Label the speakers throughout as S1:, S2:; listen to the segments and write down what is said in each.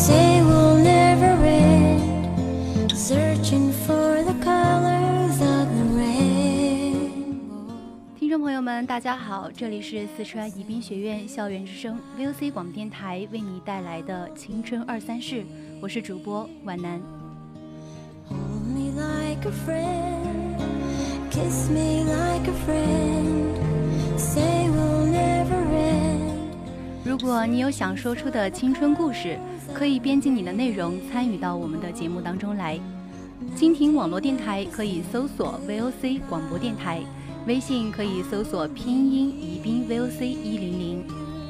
S1: Say we'll never end, searching for the colors of the rainbow.
S2: 听众朋友们，大家好，这里是四川宜宾学院校园之声 VOC 广播电台为你带来的青春二三事，我是主播皖南。
S1: Hold me like a friend, kiss me like a friend. Say
S2: 如果你有想说出的青春故事，可以编辑你的内容参与到我们的节目当中来。蜻蜓网络电台可以搜索 VOC 广播电台，微信可以搜索拼音宜宾 VOC 一零零，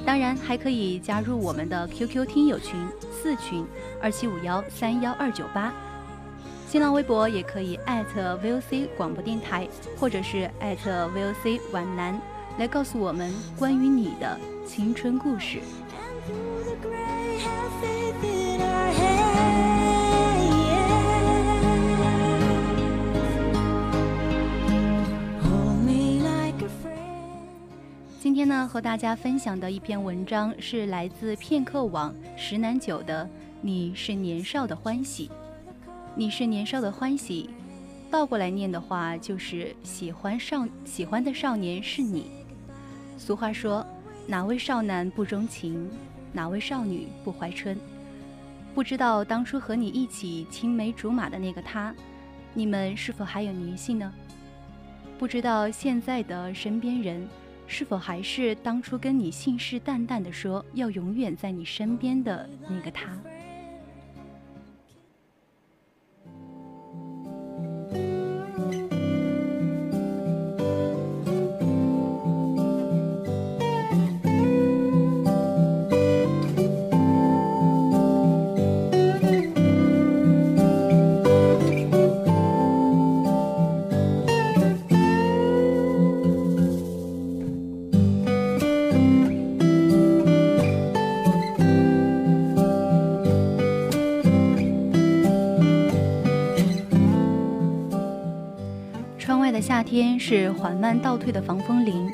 S2: 当然还可以加入我们的 QQ 听友群四群二七五幺三幺二九八。新浪微博也可以艾特 VOC 广播电台，或者是艾特 VOC 皖南，来告诉我们关于你的青春故事。今天呢，和大家分享的一篇文章是来自片刻网石南九的《你是年少的欢喜》，你是年少的欢喜，倒过来念的话就是喜欢少喜欢的少年是你。俗话说，哪位少男不钟情，哪位少女不怀春？不知道当初和你一起青梅竹马的那个他，你们是否还有联系呢？不知道现在的身边人是否还是当初跟你信誓旦旦地说要永远在你身边的那个他？边是缓慢倒退的防风林，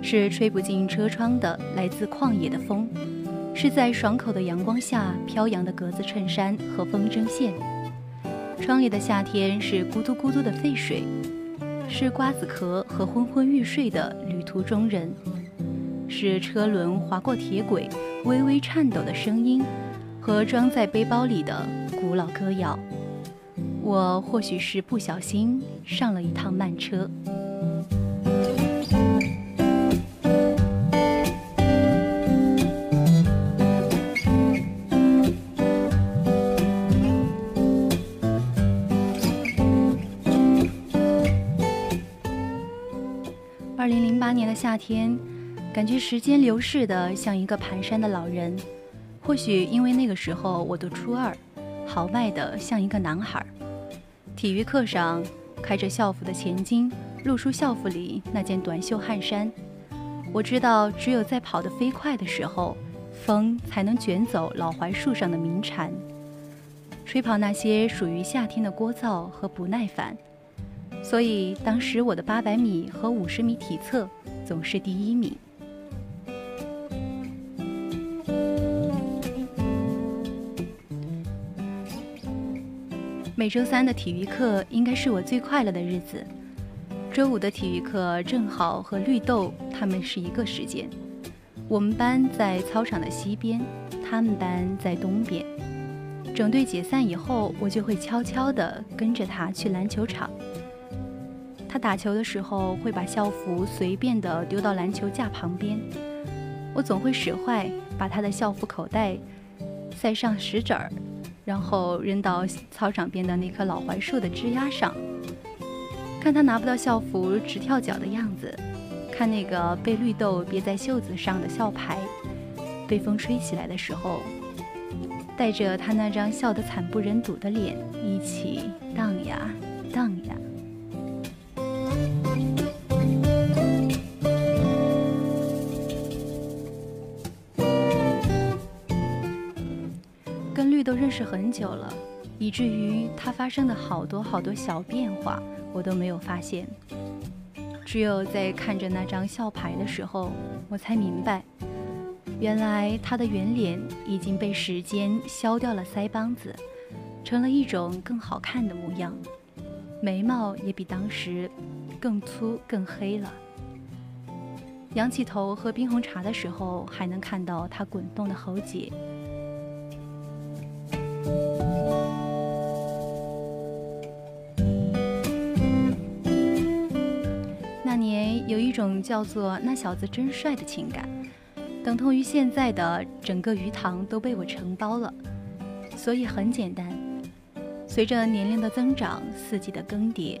S2: 是吹不进车窗的来自旷野的风，是在爽口的阳光下飘扬的格子衬衫和风筝线。窗里的夏天是咕嘟咕嘟的沸水，是瓜子壳和昏昏欲睡的旅途中人，是车轮划过铁轨微微颤抖的声音，和装在背包里的古老歌谣。我或许是不小心上了一趟慢车。二零零八年的夏天，感觉时间流逝的像一个蹒跚的老人。或许因为那个时候我读初二，豪迈的像一个男孩儿。体育课上，开着校服的前襟露出校服里那件短袖汗衫。我知道，只有在跑得飞快的时候，风才能卷走老槐树上的鸣蝉，吹跑那些属于夏天的聒噪和不耐烦。所以，当时我的八百米和五十米体测总是第一名。每周三的体育课应该是我最快乐的日子。周五的体育课正好和绿豆他们是一个时间。我们班在操场的西边，他们班在东边。整队解散以后，我就会悄悄地跟着他去篮球场。他打球的时候会把校服随便地丢到篮球架旁边，我总会使坏，把他的校服口袋塞上石子儿，然后扔到操场边的那棵老槐树的枝丫上。看他拿不到校服直跳脚的样子，看那个被绿豆别在袖子上的校牌被风吹起来的时候，带着他那张笑得惨不忍睹的脸一起荡呀荡呀。认识很久了，以至于他发生的好多好多小变化，我都没有发现。只有在看着那张校牌的时候，我才明白，原来他的圆脸已经被时间削掉了腮帮子，成了一种更好看的模样，眉毛也比当时更粗更黑了。仰起头喝冰红茶的时候，还能看到他滚动的喉结。种叫做“那小子真帅”的情感，等同于现在的整个鱼塘都被我承包了。所以很简单，随着年龄的增长，四季的更迭，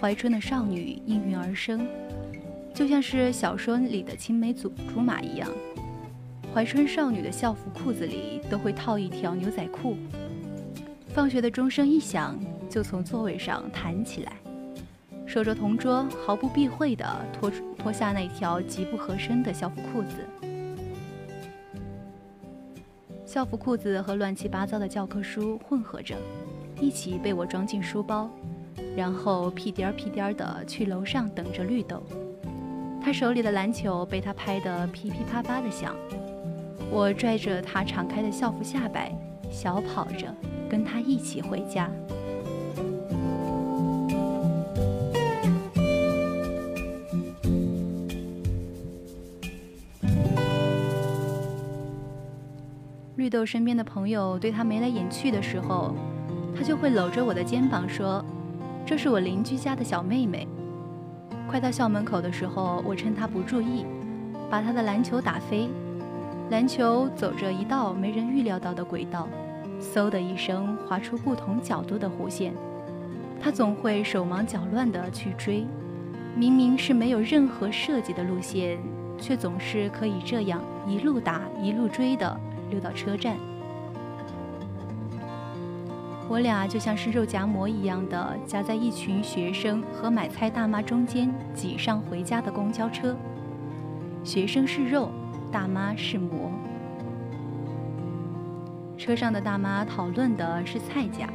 S2: 怀春的少女应运而生，就像是小说里的青梅竹竹马一样。怀春少女的校服裤子里都会套一条牛仔裤。放学的钟声一响，就从座位上弹起来，守着同桌，毫不避讳地脱脱下那条极不合身的校服裤子。校服裤子和乱七八糟的教科书混合着，一起被我装进书包，然后屁颠儿屁颠儿地去楼上等着绿豆。他手里的篮球被他拍得噼噼啪啪地响。我拽着他敞开的校服下摆，小跑着跟他一起回家。绿豆身边的朋友对他眉来眼去的时候，他就会搂着我的肩膀说：“这是我邻居家的小妹妹。”快到校门口的时候，我趁他不注意，把他的篮球打飞。篮球走着一道没人预料到的轨道，嗖的一声划出不同角度的弧线。他总会手忙脚乱地去追，明明是没有任何设计的路线，却总是可以这样一路打一路追的溜到车站。我俩就像是肉夹馍一样的夹在一群学生和买菜大妈中间挤上回家的公交车。学生是肉。大妈是馍。车上的大妈讨论的是菜价，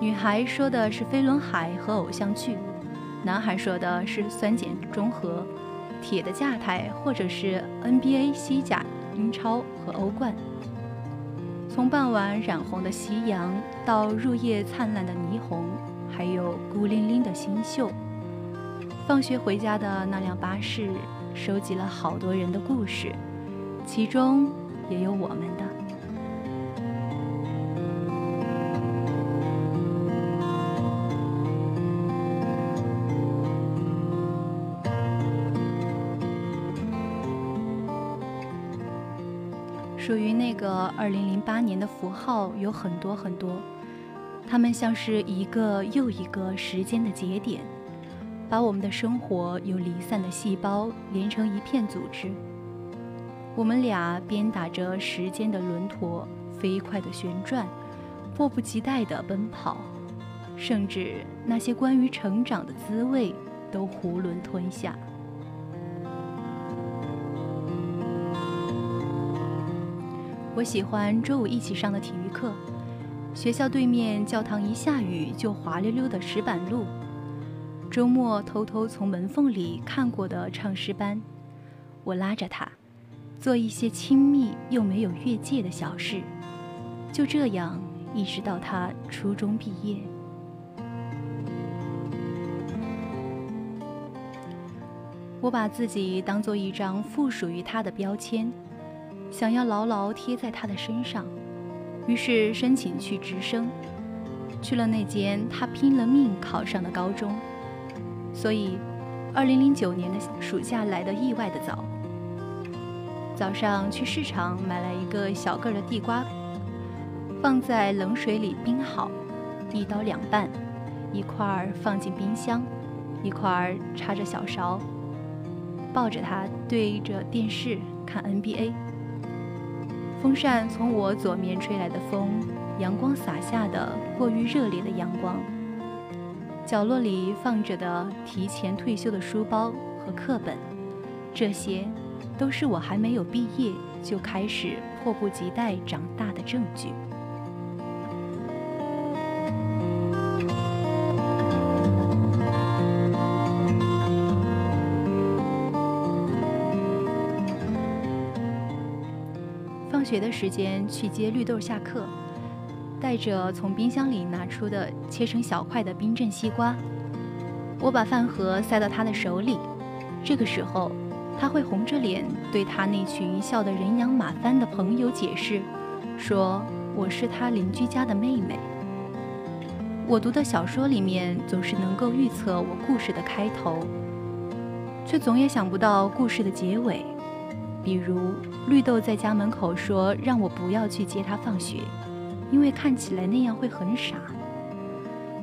S2: 女孩说的是飞轮海和偶像剧，男孩说的是酸碱中和、铁的价态，或者是 NBA、西甲、英超和欧冠。从傍晚染红的夕阳到入夜灿烂的霓虹，还有孤零零的新秀。放学回家的那辆巴士，收集了好多人的故事。其中也有我们的，属于那个二零零八年的符号有很多很多，它们像是一个又一个时间的节点，把我们的生活由离散的细胞连成一片组织。我们俩鞭打着时间的轮陀，飞快地旋转，迫不及待地奔跑，甚至那些关于成长的滋味都囫囵吞下。我喜欢周五一起上的体育课，学校对面教堂一下雨就滑溜溜的石板路，周末偷偷从门缝里看过的唱诗班，我拉着他。做一些亲密又没有越界的小事，就这样一直到他初中毕业。我把自己当做一张附属于他的标签，想要牢牢贴在他的身上，于是申请去直升，去了那间他拼了命考上的高中。所以，二零零九年的暑假来得意外的早。早上去市场买了一个小个的地瓜，放在冷水里冰好，一刀两半，一块儿放进冰箱，一块儿插着小勺，抱着它对着电视看 NBA。风扇从我左面吹来的风，阳光洒下的过于热烈的阳光。角落里放着的提前退休的书包和课本，这些都是我还没有毕业就开始迫不及待长大的证据。学的时间去接绿豆下课。带着从冰箱里拿出的切成小块的冰镇西瓜，我把饭盒塞到他的手里。这个时候，他会红着脸对他那群笑得人仰马翻的朋友解释，说我是他邻居家的妹妹。我读的小说里面总是能够预测我故事的开头，却总也想不到故事的结尾。比如绿豆在家门口说让我不要去接他放学。因为看起来那样会很傻。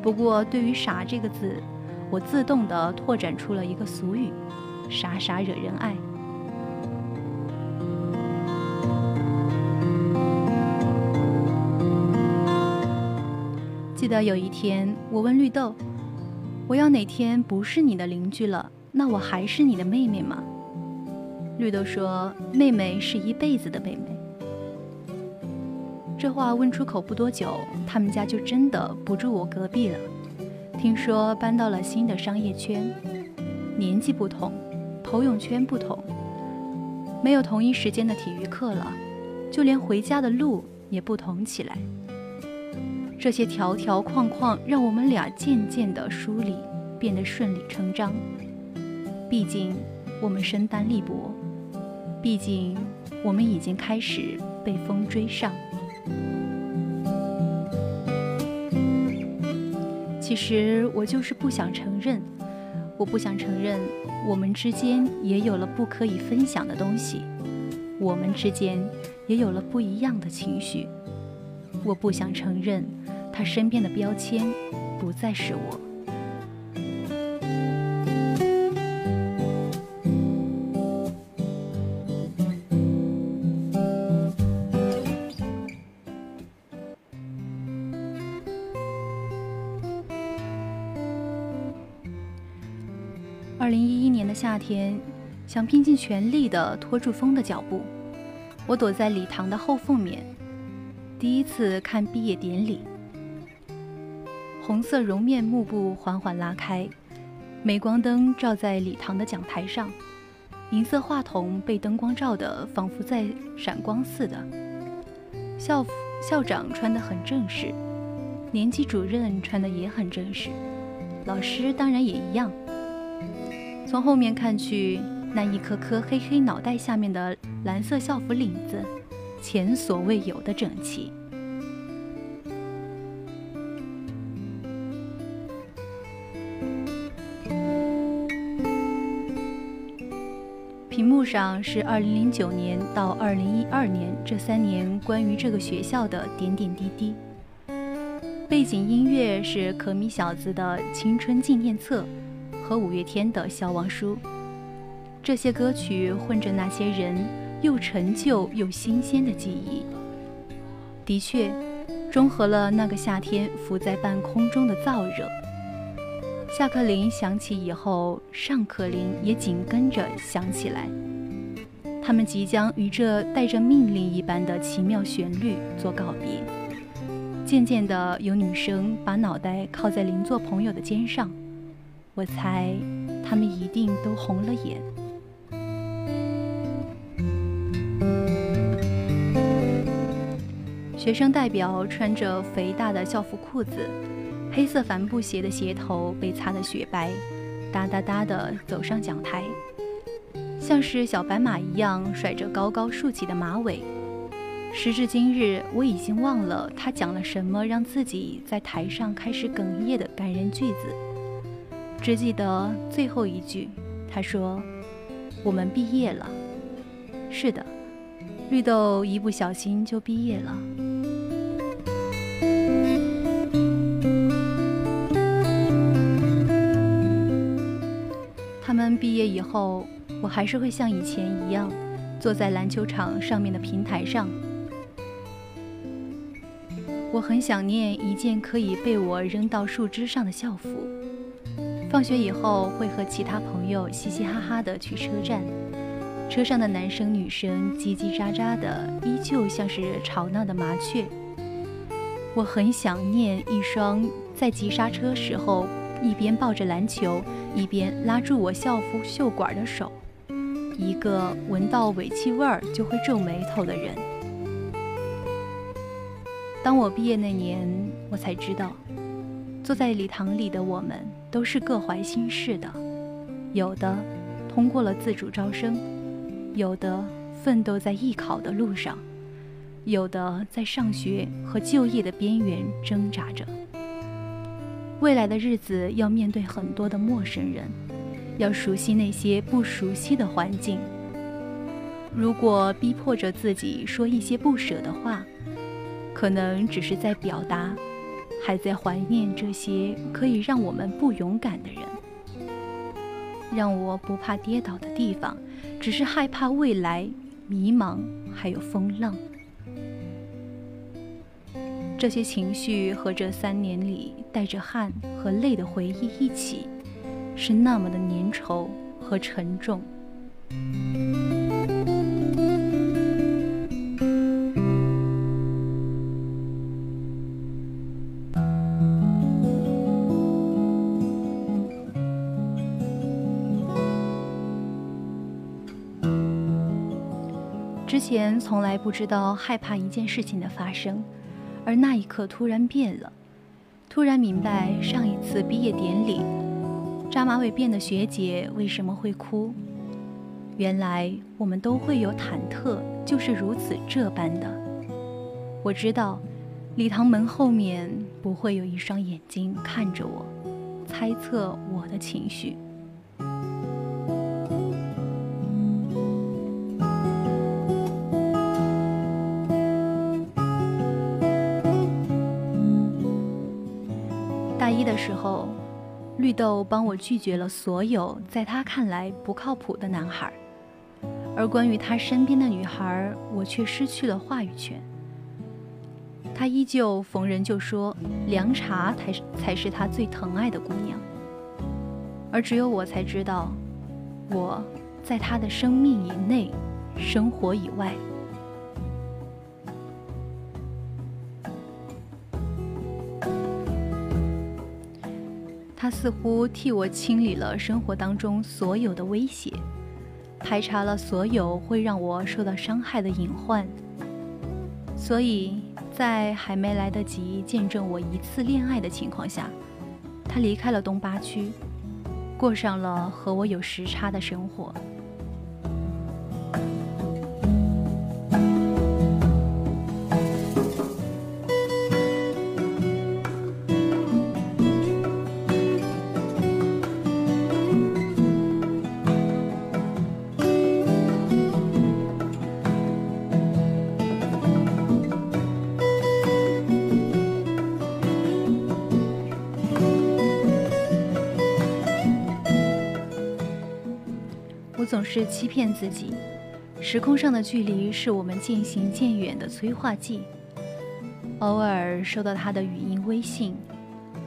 S2: 不过，对于“傻”这个字，我自动的拓展出了一个俗语：“傻傻惹人爱。”记得有一天，我问绿豆：“我要哪天不是你的邻居了，那我还是你的妹妹吗？”绿豆说：“妹妹是一辈子的妹妹。”这话问出口不多久，他们家就真的不住我隔壁了。听说搬到了新的商业圈，年纪不同，朋友圈不同，没有同一时间的体育课了，就连回家的路也不同起来。这些条条框框让我们俩渐渐的疏离，变得顺理成章。毕竟我们身单力薄，毕竟我们已经开始被风追上。其实我就是不想承认，我不想承认我们之间也有了不可以分享的东西，我们之间也有了不一样的情绪。我不想承认他身边的标签不再是我。二零一一年的夏天，想拼尽全力地拖住风的脚步。我躲在礼堂的后缝面，第一次看毕业典礼。红色绒面幕布缓缓拉开，镁光灯照在礼堂的讲台上，银色话筒被灯光照得仿佛在闪光似的。校校长穿得很正式，年级主任穿得也很正式，老师当然也一样。从后面看去，那一颗颗黑黑脑袋下面的蓝色校服领子，前所未有的整齐。屏幕上是2009年到2012年这三年关于这个学校的点点滴滴。背景音乐是可米小子的青春纪念册。和五月天的《消亡书》，这些歌曲混着那些人又陈旧又新鲜的记忆，的确，中和了那个夏天浮在半空中的燥热。下课铃响起以后，上课铃也紧跟着响起来。他们即将与这带着命令一般的奇妙旋律做告别。渐渐的，有女生把脑袋靠在邻座朋友的肩上。我猜，他们一定都红了眼。学生代表穿着肥大的校服裤子，黑色帆布鞋的鞋头被擦得雪白，哒哒哒地走上讲台，像是小白马一样甩着高高竖起的马尾，时至今日，我已经忘了他讲了什么让自己在台上开始哽咽的感人句子，只记得最后一句，他说：“我们毕业了。”是的，绿豆一不小心就毕业了。他们毕业以后，我还是会像以前一样，坐在篮球场上面的平台上。我很想念一件可以被我扔到树枝上的校服。放学以后，会和其他朋友嘻嘻哈哈的去车站。车上的男生女生叽叽喳喳的，依旧像是吵闹的麻雀。我很想念一双在急刹车时候一边抱着篮球，一边拉住我校服袖管的手，一个闻到尾气味儿就会皱眉头的人。当我毕业那年，我才知道，坐在礼堂里的我们都是各怀心事的，有的通过了自主招生。有的奋斗在艺考的路上，有的在上学和就业的边缘挣扎着。未来的日子要面对很多的陌生人，要熟悉那些不熟悉的环境。如果逼迫着自己说一些不舍的话，可能只是在表达，还在怀念这些可以让我们不勇敢的人，让我不怕跌倒的地方。只是害怕未来迷茫，还有风浪。这些情绪和这三年里带着汗和泪的回忆一起，是那么的粘稠和沉重。前从来不知道害怕一件事情的发生，而那一刻突然变了，突然明白上一次毕业典礼，扎马尾辫的学姐为什么会哭。原来我们都会有忐忑，就是如此这般的。我知道，礼堂门后面不会有一双眼睛看着我，猜测我的情绪。绿豆帮我拒绝了所有在他看来不靠谱的男孩，而关于他身边的女孩，我却失去了话语权。他依旧逢人就说凉茶才是才是他最疼爱的姑娘，而只有我才知道，我在他的生命以内，生活以外。他似乎替我清理了生活当中所有的威胁，排查了所有会让我受到伤害的隐患。所以在还没来得及见证我一次恋爱的情况下，他离开了东八区，过上了和我有时差的生活。我总是欺骗自己，时空上的距离是我们渐行渐远的催化剂。偶尔收到他的语音微信，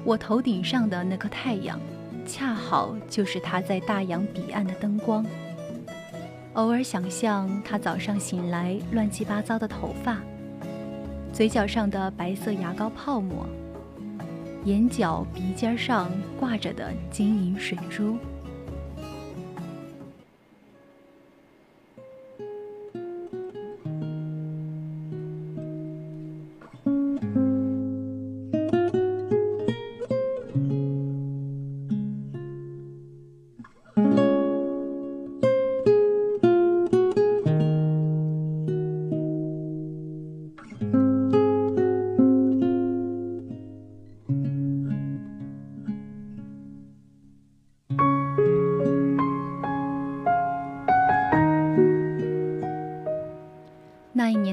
S2: 我头顶上的那颗太阳，恰好就是他在大洋彼岸的灯光。偶尔想象他早上醒来乱七八糟的头发，嘴角上的白色牙膏泡沫，眼角鼻尖上挂着的晶莹水珠。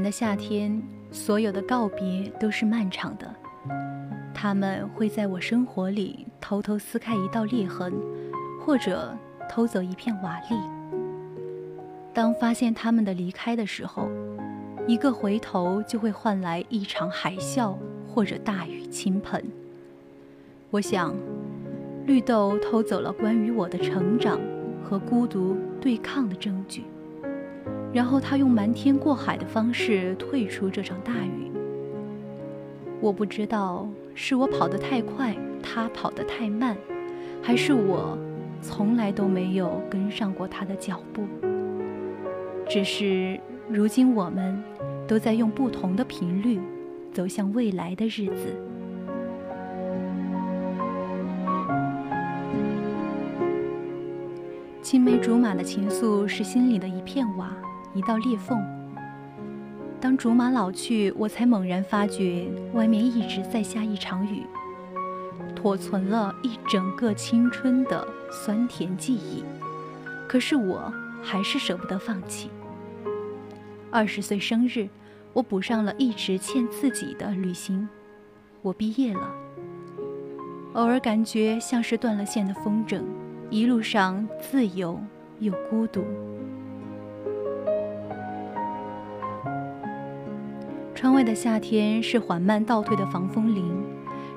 S2: 的夏天，所有的告别都是漫长的。他们会在我生活里偷偷撕开一道裂痕，或者偷走一片瓦砾。当发现他们的离开的时候，一个回头就会换来一场海啸或者大雨倾盆。我想，绿豆偷走了关于我的成长和孤独对抗的证据，然后他用瞒天过海的方式退出这场大雨。我不知道是我跑得太快，他跑得太慢，还是我从来都没有跟上过他的脚步。只是如今我们。都在用不同的频率走向未来的日子。青梅竹马的情愫是心里的一片瓦，一道裂缝。当竹马老去，我才猛然发觉，外面一直在下一场雨，妥存了一整个青春的酸甜记忆。可是我还是舍不得放弃。二十岁生日，我补上了一直欠自己的旅行。我毕业了，偶尔感觉像是断了线的风筝，一路上自由又孤独。窗外的夏天是缓慢倒退的防风林，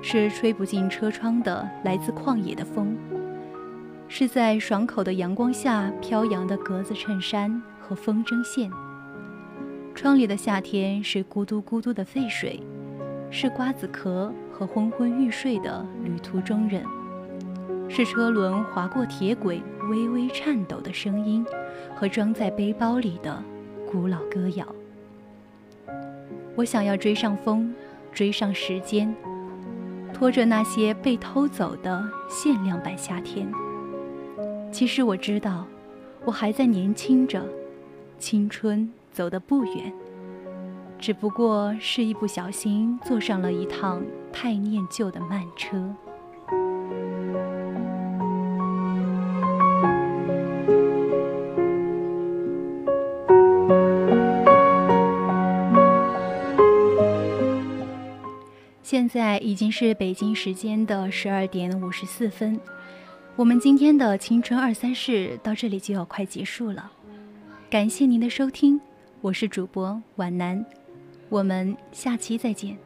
S2: 是吹不进车窗的来自旷野的风，是在爽口的阳光下飘扬的格子衬衫和风筝线。窗里的夏天是咕嘟咕嘟的沸水，是瓜子壳和昏昏欲睡的旅途中人，是车轮划过铁轨微微颤抖的声音，和装在背包里的古老歌谣。我想要追上风，追上时间，拖着那些被偷走的限量版夏天。其实我知道，我还在年轻着，青春。走得不远，只不过是一不小心坐上了一趟太念旧的慢车。现在已经是北京时间的十二点五十四分，我们今天的青春二三事到这里就要快结束了，感谢您的收听。我是主播皖南，我们下期再见。